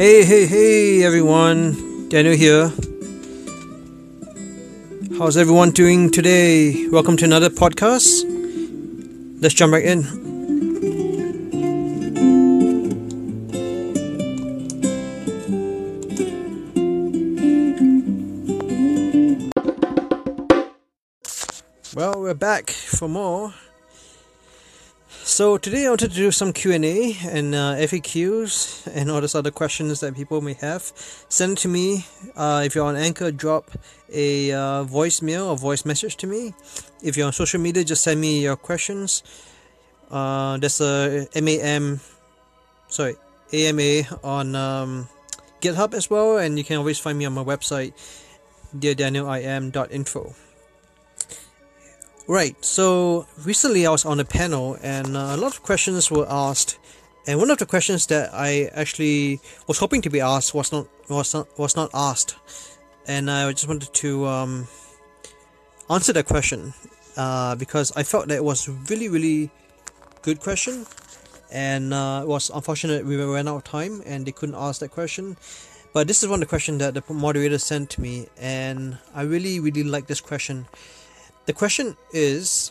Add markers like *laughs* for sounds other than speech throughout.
Hey, hey, hey, everyone. Daniel here. How's everyone doing today? Welcome to another podcast. Let's jump right in. Well, we're back for more. So today I wanted to do some Q and A and uh, FAQs and all those other questions that people may have. Send it to me. Uh, if you're on Anchor, drop a uh, voicemail or voice message to me. If you're on social media, just send me your questions. Uh, there's a MAM, sorry, AMA on um, GitHub as well, and you can always find me on my website, deardaniel.im.info. Right. So recently I was on a panel and uh, a lot of questions were asked, and one of the questions that I actually was hoping to be asked was not was not was not asked, and I just wanted to um, answer that question uh, because I felt that it was really really good question, and uh, it was unfortunate we ran out of time and they couldn't ask that question. But this is one of the questions that the moderator sent to me, and I really really like this question the question is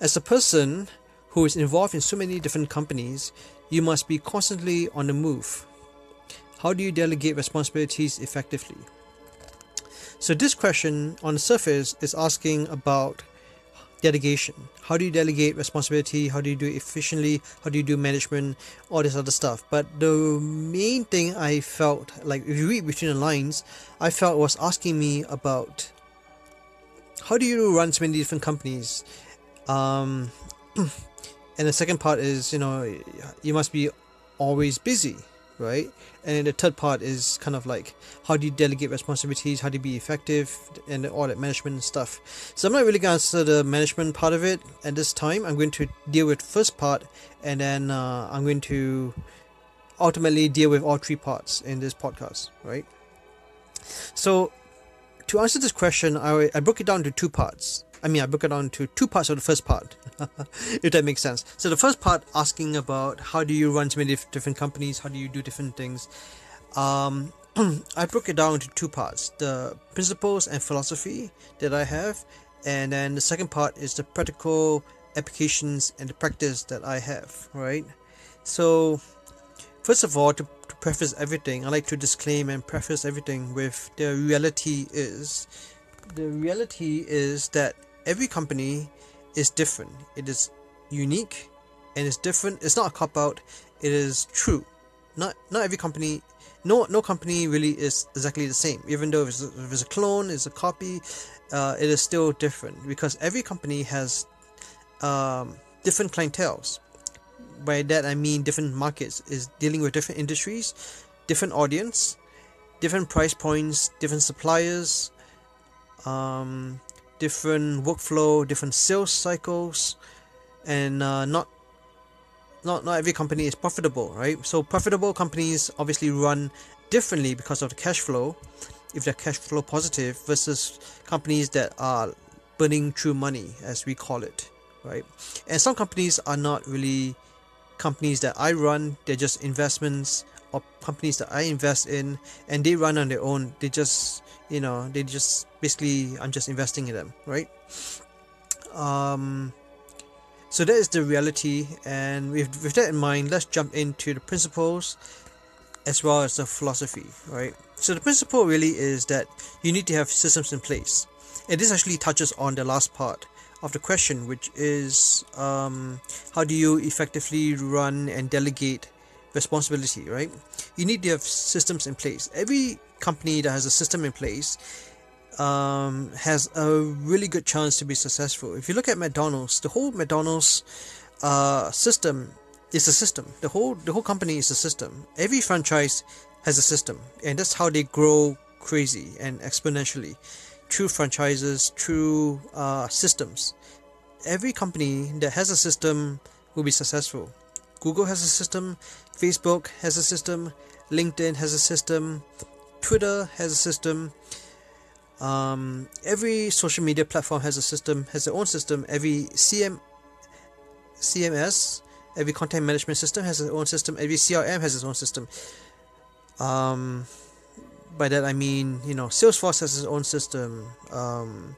as a person who is involved in so many different companies, you must be constantly on the move. How do you delegate responsibilities effectively? So, this question on the surface is asking about delegation. How do you delegate responsibility? How do you do it efficiently? How do you do management? All this other stuff. But the main thing I felt like, if you read between the lines, I felt was asking me about how do you run so many different companies? Um, *clears throat* and the second part is, you know, you must be always busy, right? And the third part is kind of like how do you delegate responsibilities, how do you be effective, and all that management and stuff. So I'm not really going to answer the management part of it at this time. I'm going to deal with first part, and then uh, I'm going to ultimately deal with all three parts in this podcast, right? So to answer this question, I, I broke it down to two parts. I mean, I broke it down to two parts of the first part, *laughs* if that makes sense. So the first part asking about how do you run so many different companies, how do you do different things. Um, *clears throat* I broke it down into two parts: the principles and philosophy that I have, and then the second part is the practical applications and the practice that I have. Right. So, first of all, to to preface everything, I like to disclaim and preface everything with the reality is the reality is that every company is different. It is unique and it's different. It's not a cop out. It is true. Not not every company no no company really is exactly the same. Even though if it's if it's a clone, it's a copy, uh, it is still different because every company has um, different clientels by that I mean different markets is dealing with different industries, different audience, different price points, different suppliers, um, different workflow, different sales cycles, and uh, not not not every company is profitable, right? So profitable companies obviously run differently because of the cash flow, if they're cash flow positive, versus companies that are burning through money, as we call it, right? And some companies are not really companies that I run, they're just investments or companies that I invest in and they run on their own. They just, you know, they just basically, I'm just investing in them, right? Um, so that is the reality. And with, with that in mind, let's jump into the principles as well as the philosophy, right? So the principle really is that you need to have systems in place. And this actually touches on the last part of the question, which is um, how do you effectively run and delegate responsibility, right? You need to have systems in place. Every company that has a system in place um, has a really good chance to be successful. If you look at McDonald's, the whole McDonald's uh, system is a system. The whole the whole company is a system. Every franchise has a system, and that's how they grow crazy and exponentially through franchises, true uh, systems. Every company that has a system will be successful. Google has a system, Facebook has a system, LinkedIn has a system, Twitter has a system. Um, every social media platform has a system, has their own system. Every CM, CMS, every content management system has its own system. Every CRM has its own system. Um, by that I mean, you know, Salesforce has its own system. Um,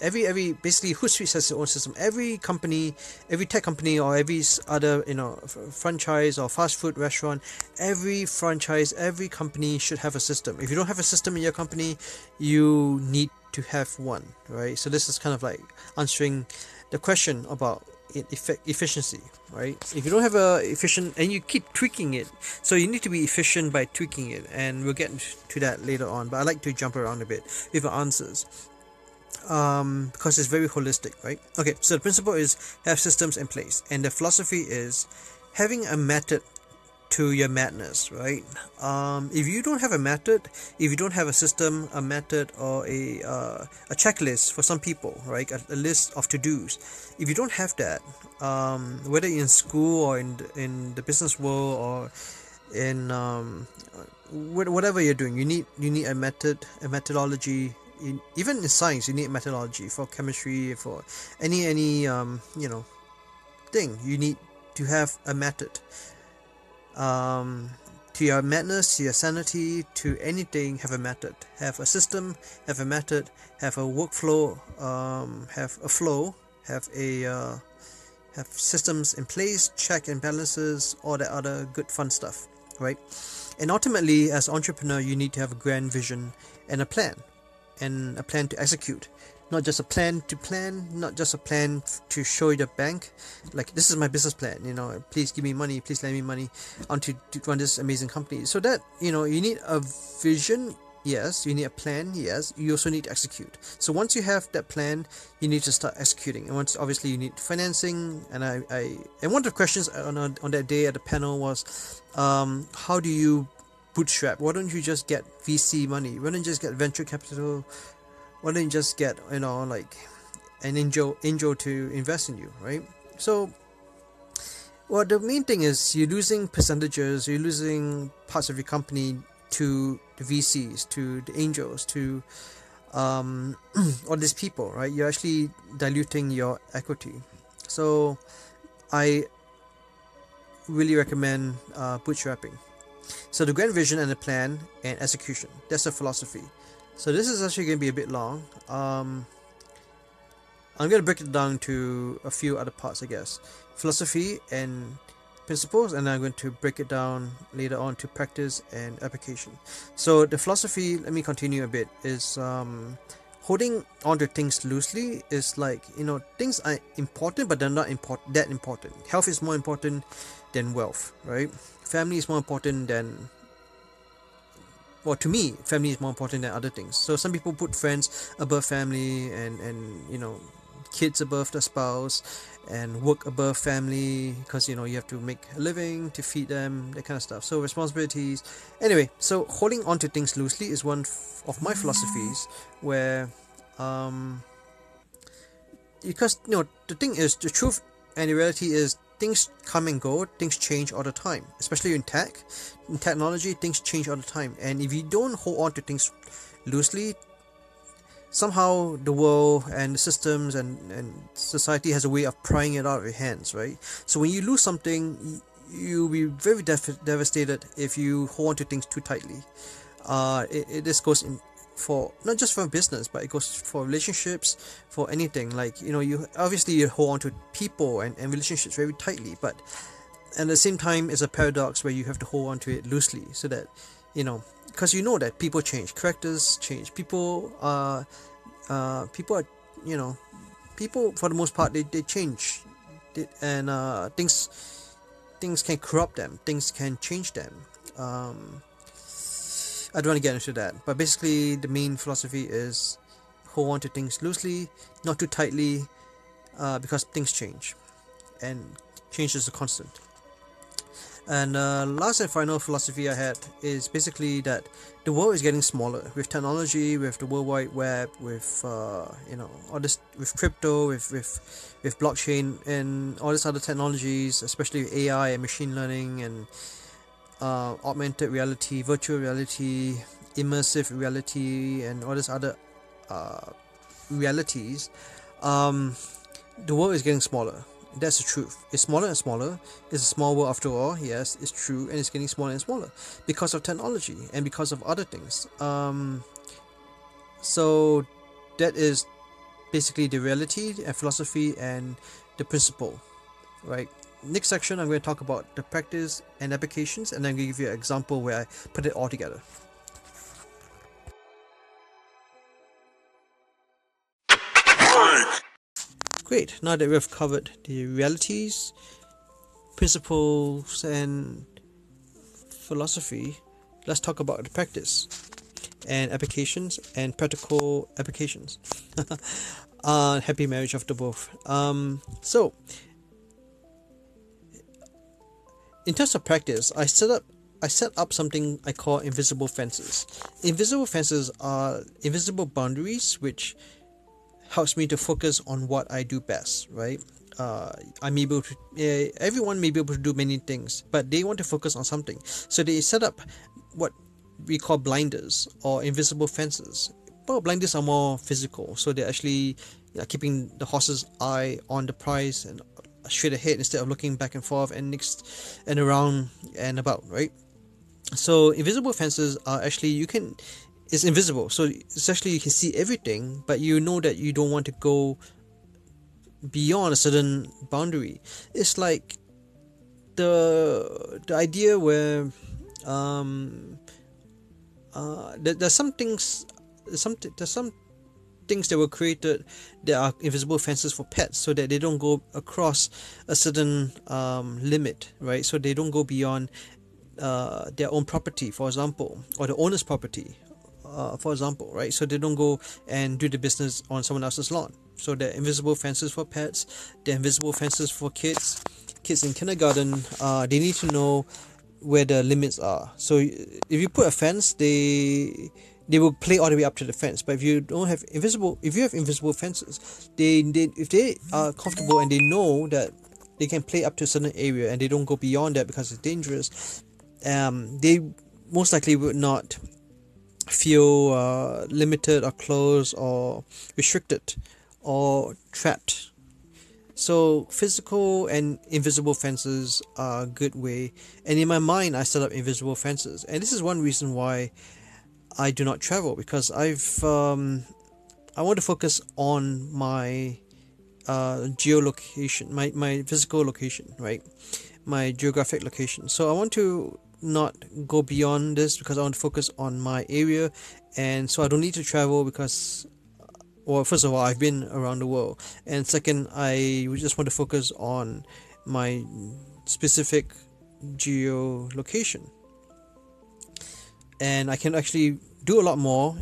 every every basically Hootsuite has its own system. Every company, every tech company, or every other you know franchise or fast food restaurant, every franchise, every company should have a system. If you don't have a system in your company, you need to have one, right? So this is kind of like answering the question about efficiency, right? If you don't have a efficient and you keep tweaking it, so you need to be efficient by tweaking it, and we'll get to that later on. But I like to jump around a bit with answers um, because it's very holistic, right? Okay, so the principle is have systems in place, and the philosophy is having a method to your madness, right? Um, if you don't have a method, if you don't have a system, a method, or a uh, a checklist for some people, right? A, a list of to dos. If you don't have that, um, whether in school or in the, in the business world or in um, whatever you're doing, you need you need a method, a methodology. In, even in science, you need methodology for chemistry, for any any um, you know thing. You need to have a method um, to your madness, to your sanity, to anything, have a method. Have a system, have a method, have a workflow, um, have a flow, have a uh, have systems in place, check and balances, all that other good fun stuff, right? And ultimately, as entrepreneur, you need to have a grand vision and a plan, and a plan to execute not just a plan to plan, not just a plan to show the bank, like this is my business plan. You know, please give me money, please lend me money, on to, to run this amazing company. So that you know, you need a vision. Yes, you need a plan. Yes, you also need to execute. So once you have that plan, you need to start executing. And once, obviously, you need financing. And I, I and one of the questions on on that day at the panel was, um, how do you bootstrap? Why don't you just get VC money? Why don't you just get venture capital why don't you just get you know like an angel angel to invest in you right? So well the main thing is you're losing percentages you're losing parts of your company to the vcs to the angels to um, *clears throat* all these people right? You're actually diluting your equity. So i really recommend uh, bootstrapping. So the grand vision and the plan and execution that's the philosophy so this is actually going to be a bit long. Um, I'm going to break it down to a few other parts, I guess. Philosophy and principles, and I'm going to break it down later on to practice and application. So the philosophy, let me continue a bit, is um, holding on to things loosely is like you know things are important, but they're not important that important. Health is more important than wealth, right? Family is more important than well to me family is more important than other things. So some people put friends above family and and you know kids above the spouse and work above family because you know you have to make a living to feed them that kind of stuff. So responsibilities. Anyway so holding on to things loosely is one of my philosophies where um because you know the thing is the truth and the reality is things come and go, things change all the time, especially in tech. In technology, things change all the time. And if you don't hold on to things loosely, somehow the world and the systems and, and society has a way of prying it out of your hands, right? So when you lose something, you'll be very devastated if you hold on to things too tightly. Uh, it, it, this goes in for not just for business but it goes for relationships for anything. Like you know you obviously you hold on to people and, and relationships very tightly but at the same time it's a paradox where you have to hold on to it loosely so that you know because you know that people change characters change people are uh, people are you know people for the most part they, they change. And uh, things things can corrupt them things can change them. Um, I don't want to get into that, but basically the main philosophy is hold on to things loosely, not too tightly, uh, because things change, and change is a constant. And uh, last and final philosophy I had is basically that the world is getting smaller with technology, with the World Wide Web, with uh, you know all this, with crypto, with with with blockchain, and all these other technologies, especially AI and machine learning and uh, augmented reality, virtual reality, immersive reality, and all these other uh, realities, um, the world is getting smaller. That's the truth. It's smaller and smaller. It's a small world after all. Yes, it's true, and it's getting smaller and smaller because of technology and because of other things. Um, so that is basically the reality and philosophy and the principle, right? Next section, I'm going to talk about the practice and applications, and then I'm going to give you an example where I put it all together. Great, now that we've covered the realities, principles, and philosophy, let's talk about the practice and applications and practical applications. *laughs* uh, happy marriage of the both. Um, so, in terms of practice, I set up I set up something I call invisible fences. Invisible fences are invisible boundaries which helps me to focus on what I do best, right? Uh, I'm able to, uh, everyone may be able to do many things, but they want to focus on something. So they set up what we call blinders or invisible fences. Well, blinders are more physical, so they're actually uh, keeping the horse's eye on the prize and straight ahead instead of looking back and forth and next and around and about, right? So invisible fences are actually you can it's invisible. So essentially, you can see everything, but you know that you don't want to go beyond a certain boundary. It's like the the idea where um, uh, there, there's some things, some there's some things that were created that are invisible fences for pets so that they don't go across a certain um, limit right so they don't go beyond uh, their own property for example or the owner's property uh, for example, right? So they don't go and do the business on someone else's lawn. So the invisible fences for pets, the invisible fences for kids. Kids in kindergarten, uh, they need to know where the limits are. So if you put a fence, they they will play all the way up to the fence. But if you don't have invisible, if you have invisible fences, they, they if they are comfortable and they know that they can play up to a certain area and they don't go beyond that because it's dangerous, um, they most likely would not feel uh, limited or closed or restricted or trapped. So physical and invisible fences are a good way. And in my mind, I set up invisible fences, and this is one reason why I do not travel because I've um, I want to focus on my uh, geolocation, my my physical location, right, my geographic location. So I want to not go beyond this because I want to focus on my area, and so I don't need to travel because, well, first of all, I've been around the world, and second, I just want to focus on my specific geolocation, and I can actually do a lot more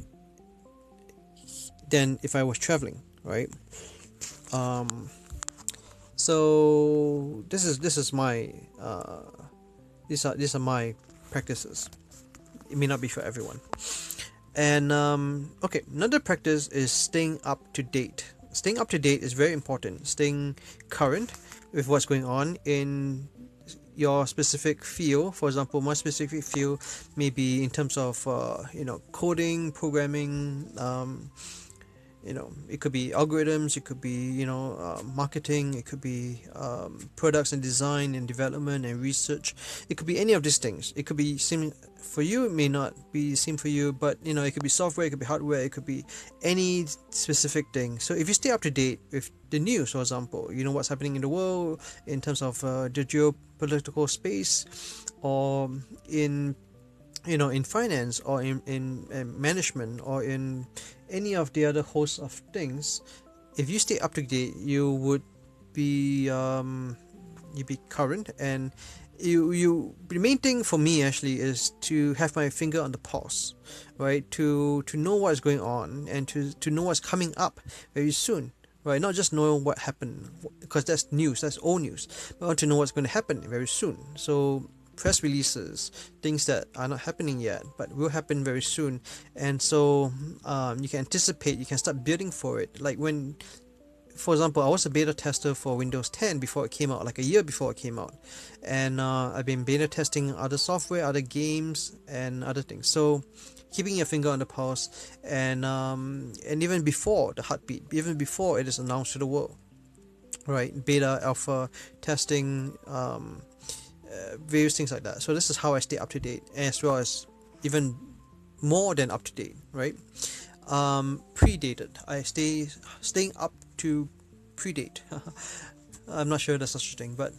than if I was traveling, right? Um, so this is this is my uh, these are these are my practices. It may not be for everyone. And um, okay another practice is staying up to date. Staying up to date is very important. Staying current with what's going on in your specific field for example my specific field may be in terms of uh, you know coding programming um, you know it could be algorithms it could be you know uh, marketing it could be um, products and design and development and research. It could be any of these things. It could be same for you it may not be same for you but you know it could be software it could be hardware it could be any specific thing. So if you stay up to date with the news for example you know what's happening in the world in terms of uh, the geopolitical space or in you know in finance or in, in, in management or in any of the other host of things if you stay up to date you would be um, you be current and you you the main thing for me actually is to have my finger on the pulse right? To to know what is going on and to to know what's coming up very soon right? Not just knowing what happened because that's news that's old news. But I want to know what's going to happen very soon. So press releases, things that are not happening yet but will happen very soon. And so um, you can anticipate, you can start building for it. Like when, for example, I was a beta tester for Windows 10 before it came out, like a year before it came out. And uh, I've been beta testing other software, other games, and other things. So keeping your finger on the pulse and um, and even before the heartbeat even before it is announced to the world right? Beta, alpha, testing, um, uh, various things like that. So this is how I stay up to date, as well as even more than up to date, right? Um, predated. I stay staying up to predate. *laughs* I'm not sure that's such a thing, but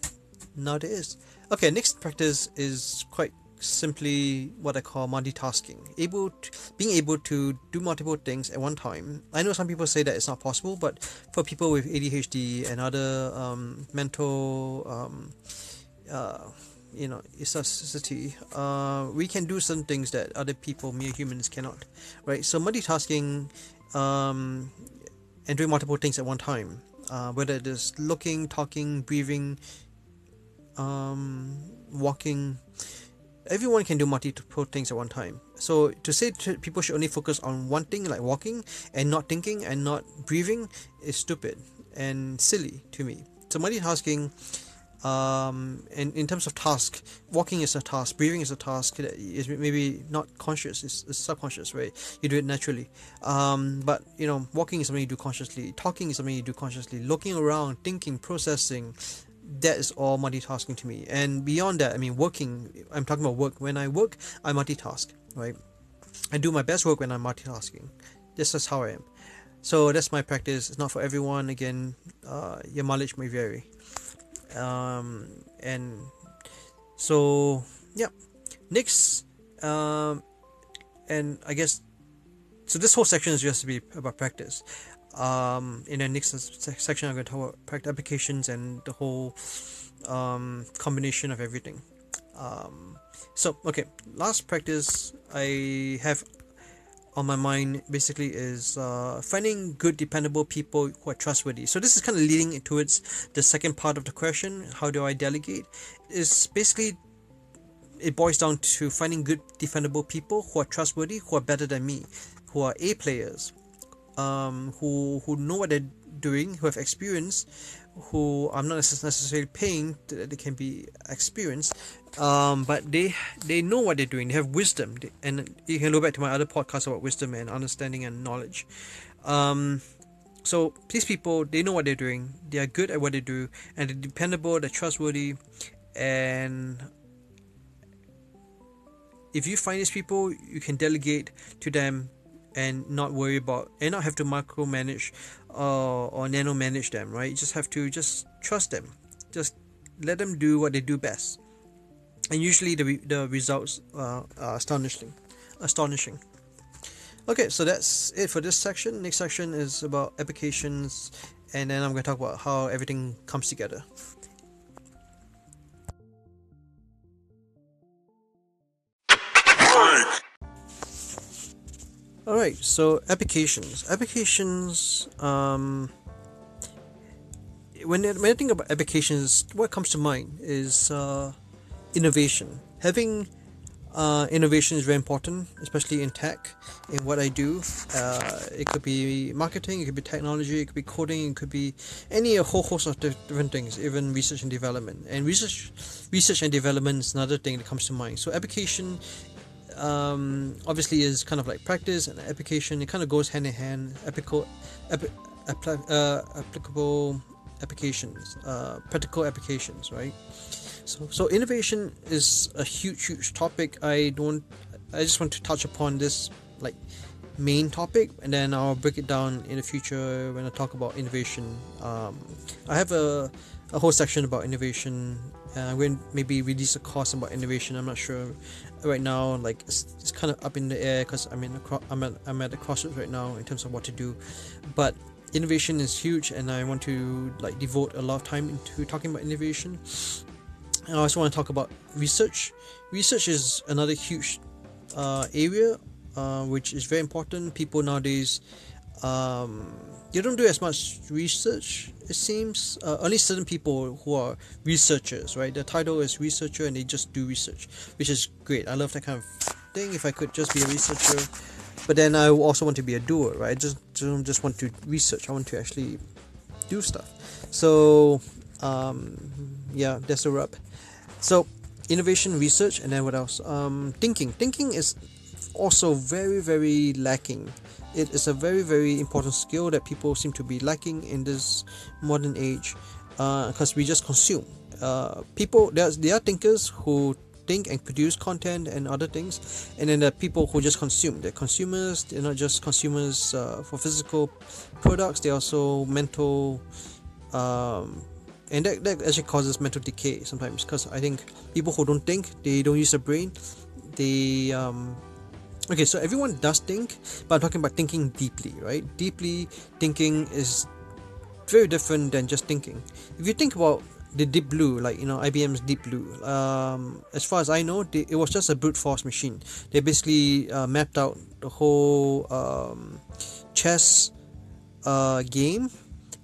now there is. Okay, next practice is quite simply what I call multitasking. Able to, being able to do multiple things at one time. I know some people say that it's not possible, but for people with ADHD and other um, mental, um, uh, you know, elasticity, uh, we can do some things that other people, mere humans, cannot. Right. So multitasking um, and doing multiple things at one time, uh, whether it is looking, talking, breathing, um, walking everyone can do multiple things at one time. So to say people should only focus on one thing like walking and not thinking and not breathing is stupid and silly to me. So multitasking um, and in terms of task, walking is a task, breathing is a task is maybe not conscious, it's, it's subconscious, right? You do it naturally. Um, but you know, walking is something you do consciously, talking is something you do consciously, looking around, thinking, processing, that is all multitasking to me. And beyond that, I mean, working, I'm talking about work. When I work, I multitask, right? I do my best work when I'm multitasking. This is how I am. So that's my practice. It's not for everyone. Again, uh, your mileage may vary. Um, and so, yeah. Next, um, and I guess, so this whole section is just to be about practice. Um, in the next section i'm going to talk about practice applications and the whole um, combination of everything. Um, so okay. Last practice i have on my mind basically is uh, finding good dependable people who are trustworthy. So this is kind of leading towards the second part of the question how do i delegate? Is basically it boils down to finding good dependable people who are trustworthy who are better than me who are a players um, who who know what they're doing, who have experience, who I'm not necessarily paying that they can be experienced, um, but they they know what they're doing. They have wisdom, and you can look back to my other podcast about wisdom and understanding and knowledge. Um, so these people they know what they're doing. They are good at what they do, and they're dependable. They're trustworthy, and if you find these people, you can delegate to them and not worry about and not have to micromanage uh, or nano manage them right? You just have to just trust them. Just let them do what they do best. And usually the, the results uh, are astonishing astonishing. Okay so that's it for this section. Next section is about applications and then i'm going to talk about how everything comes together right so applications. Applications um when, when i think about applications what comes to mind is uh, innovation. Having uh, innovation is very important especially in tech in what i do. Uh, it could be marketing it could be technology it could be coding it could be any a whole host of different things even research and development. And research research and development is another thing that comes to mind. So application um, obviously is kind of like practice and application. It kind of goes hand in hand. Applicable, epi, uh, applicable applications, uh, practical applications, right? So, so innovation is a huge, huge topic. I don't. I just want to touch upon this like main topic, and then I'll break it down in the future when I talk about innovation. Um, I have a a whole section about innovation. Uh, I'm going to maybe release a course about innovation. I'm not sure right now. Like it's, it's kind of up in the air because I'm in the I'm at I'm at the crossroads right now in terms of what to do. But innovation is huge, and I want to like devote a lot of time into talking about innovation. And I also want to talk about research. Research is another huge uh, area uh, which is very important. People nowadays um, you don't do as much research it seems. Uh, only certain people who are researchers right? The title is researcher and they just do research which is great. I love that kind of thing. If i could just be a researcher but then i also want to be a doer right? I just don't just want to research i want to actually do stuff. So um, yeah that's a wrap. So innovation research and then what else? Um, thinking. Thinking is also very very lacking. It is a very very important skill that people seem to be lacking in this modern age because uh, we just consume. Uh, people there, there are thinkers who think and produce content and other things and then there are people who just consume. They're consumers they're not just consumers uh, for physical products they're also mental um, and that, that actually causes mental decay sometimes because i think people who don't think they don't use their brain they um, okay so everyone does think but i'm talking about thinking deeply right? Deeply thinking is very different than just thinking. If you think about the deep blue like you know ibm's deep blue um, as far as i know they, it was just a brute force machine. They basically uh, mapped out the whole um, chess uh, game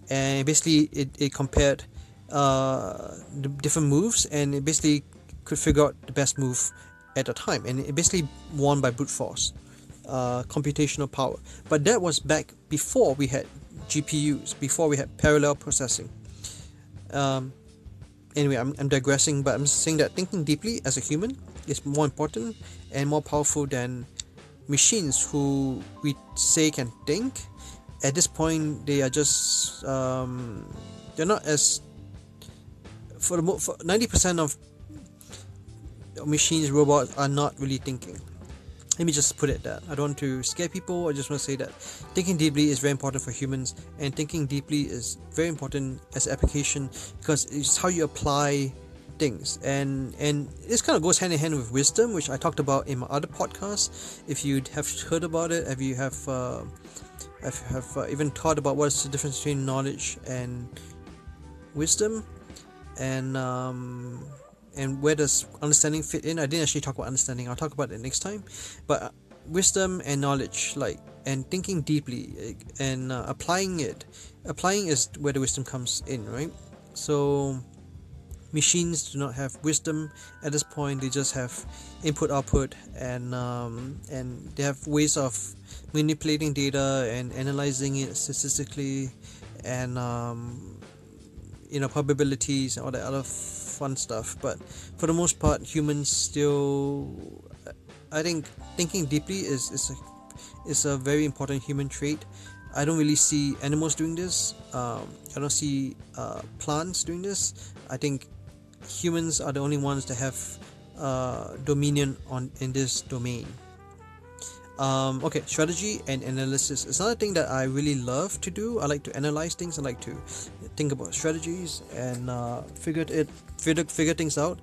and basically it, it compared uh, the different moves and it basically could figure out the best move at the time, and it basically won by brute force, uh, computational power. But that was back before we had GPUs, before we had parallel processing. Um, anyway, I'm, I'm digressing, but I'm saying that thinking deeply as a human is more important and more powerful than machines who we say can think. At this point, they are just um, they're not as for the for 90% of machines, robots are not really thinking. Let me just put it that. I don't want to scare people. I just want to say that thinking deeply is very important for humans, and thinking deeply is very important as application because it's how you apply things and and this kind of goes hand in hand with wisdom which i talked about in my other podcast if you have heard about it if you have uh, have, have uh, even thought about what's the difference between knowledge and wisdom and um, and where does understanding fit in? I didn't actually talk about understanding. I'll talk about it next time. But uh, wisdom and knowledge like and thinking deeply eh, and uh, applying it. Applying is where the wisdom comes in right? So machines do not have wisdom at this point. They just have input output and um, and they have ways of manipulating data and analyzing it statistically and um, you know probabilities and all that other fun stuff but for the most part humans still i think thinking deeply is is a, is a very important human trait i don't really see animals doing this um, i don't see uh, plants doing this i think humans are the only ones that have uh, dominion on in this domain um, okay, strategy and analysis is another thing that I really love to do. I like to analyze things. I like to think about strategies and uh, figure it figure figure things out.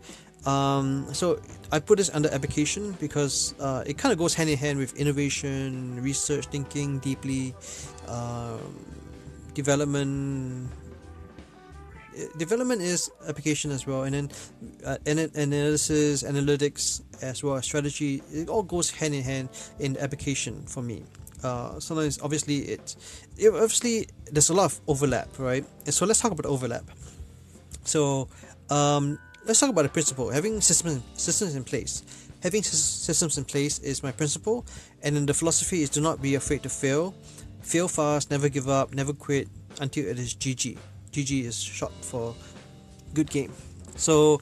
Um, so I put this under application because uh, it kind of goes hand in hand with innovation, research, thinking deeply, um, development, development is application as well. And then uh, analysis analytics as well as strategy it all goes hand in hand in application for me. Uh, sometimes obviously it, it obviously there's a lot of overlap right? And so let's talk about overlap. So um, let's talk about the principle. Having systems systems in place. Having systems in place is my principle. And then the philosophy is do not be afraid to fail. Fail fast never give up never quit until it is gg GG is short for good game. So,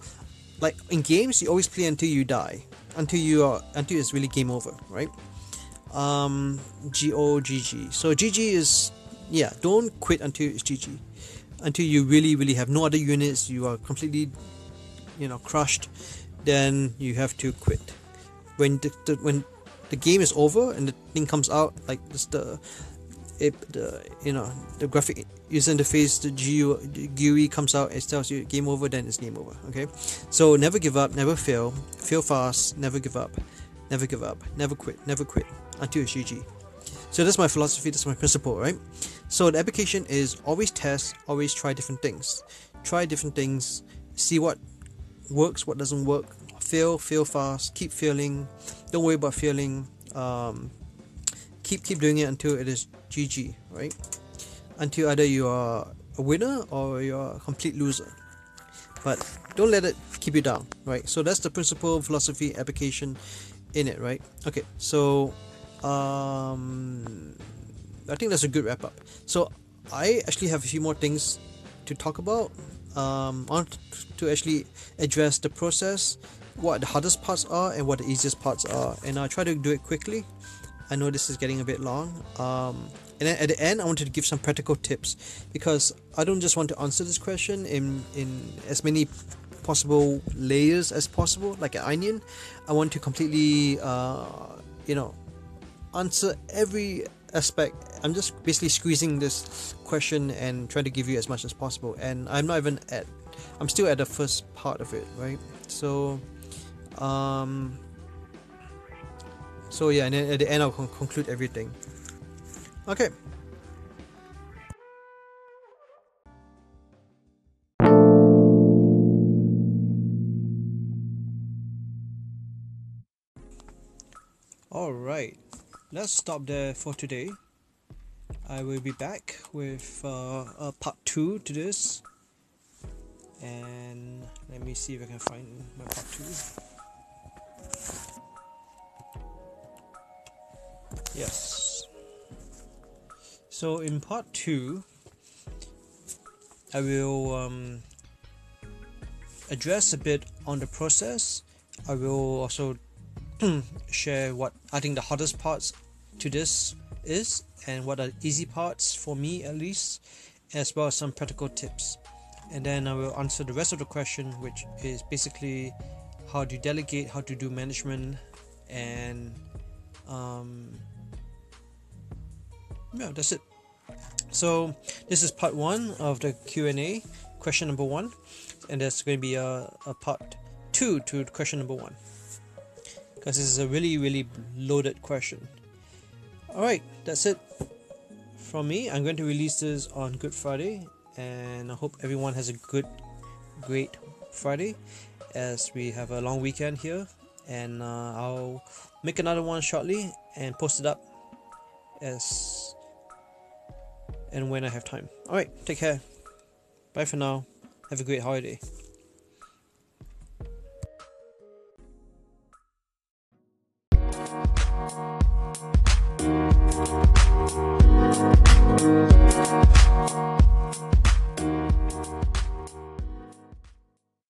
like in games, you always play until you die, until you are until it's really game over, right? Um, G O G G. So GG is yeah, don't quit until it's GG, until you really really have no other units, you are completely, you know, crushed. Then you have to quit. When the, the when the game is over and the thing comes out like this the it, the you know the graphic user interface the GUI, GUI comes out it tells you game over then it's game over okay? So never give up never fail. Fail fast never give up. Never give up. Never quit never quit. Until it's GG so that's my philosophy that's my principle right so the application is always test always try different things try different things see what works what doesn't work fail fail fast keep failing don't worry about failing um, keep keep doing it until it is GG, right? Until either you are a winner or you're a complete loser. But don't let it keep you down, right? So that's the principle, philosophy, application in it, right? Okay, so um, I think that's a good wrap up. So I actually have a few more things to talk about. Um, I want to actually address the process what the hardest parts are and what the easiest parts are, and I'll try to do it quickly. I know this is getting a bit long. Um, and then at the end, I wanted to give some practical tips because I don't just want to answer this question in in as many possible layers as possible, like an onion. I want to completely, uh, you know, answer every aspect. I'm just basically squeezing this question and trying to give you as much as possible. And I'm not even at, I'm still at the first part of it, right? So, um, so yeah, and then at the end I'll con- conclude everything. Okay. All right, let's stop there for today. I will be back with uh, a part two to this, and let me see if I can find my part two. Yes. So in part two, I will um, address a bit on the process. I will also *clears throat* share what I think the hardest parts to this is and what are easy parts for me at least, as well as some practical tips. And then I will answer the rest of the question, which is basically how to delegate, how to do management, and um, yeah, that's it. So this is part one of the Q and A, question number one, and there's going to be a, a part two to question number one because this is a really really loaded question. All right, that's it from me. I'm going to release this on Good Friday, and I hope everyone has a good, great Friday as we have a long weekend here. And uh, I'll make another one shortly and post it up as and when I have time. All right, take care. Bye for now. Have a great holiday.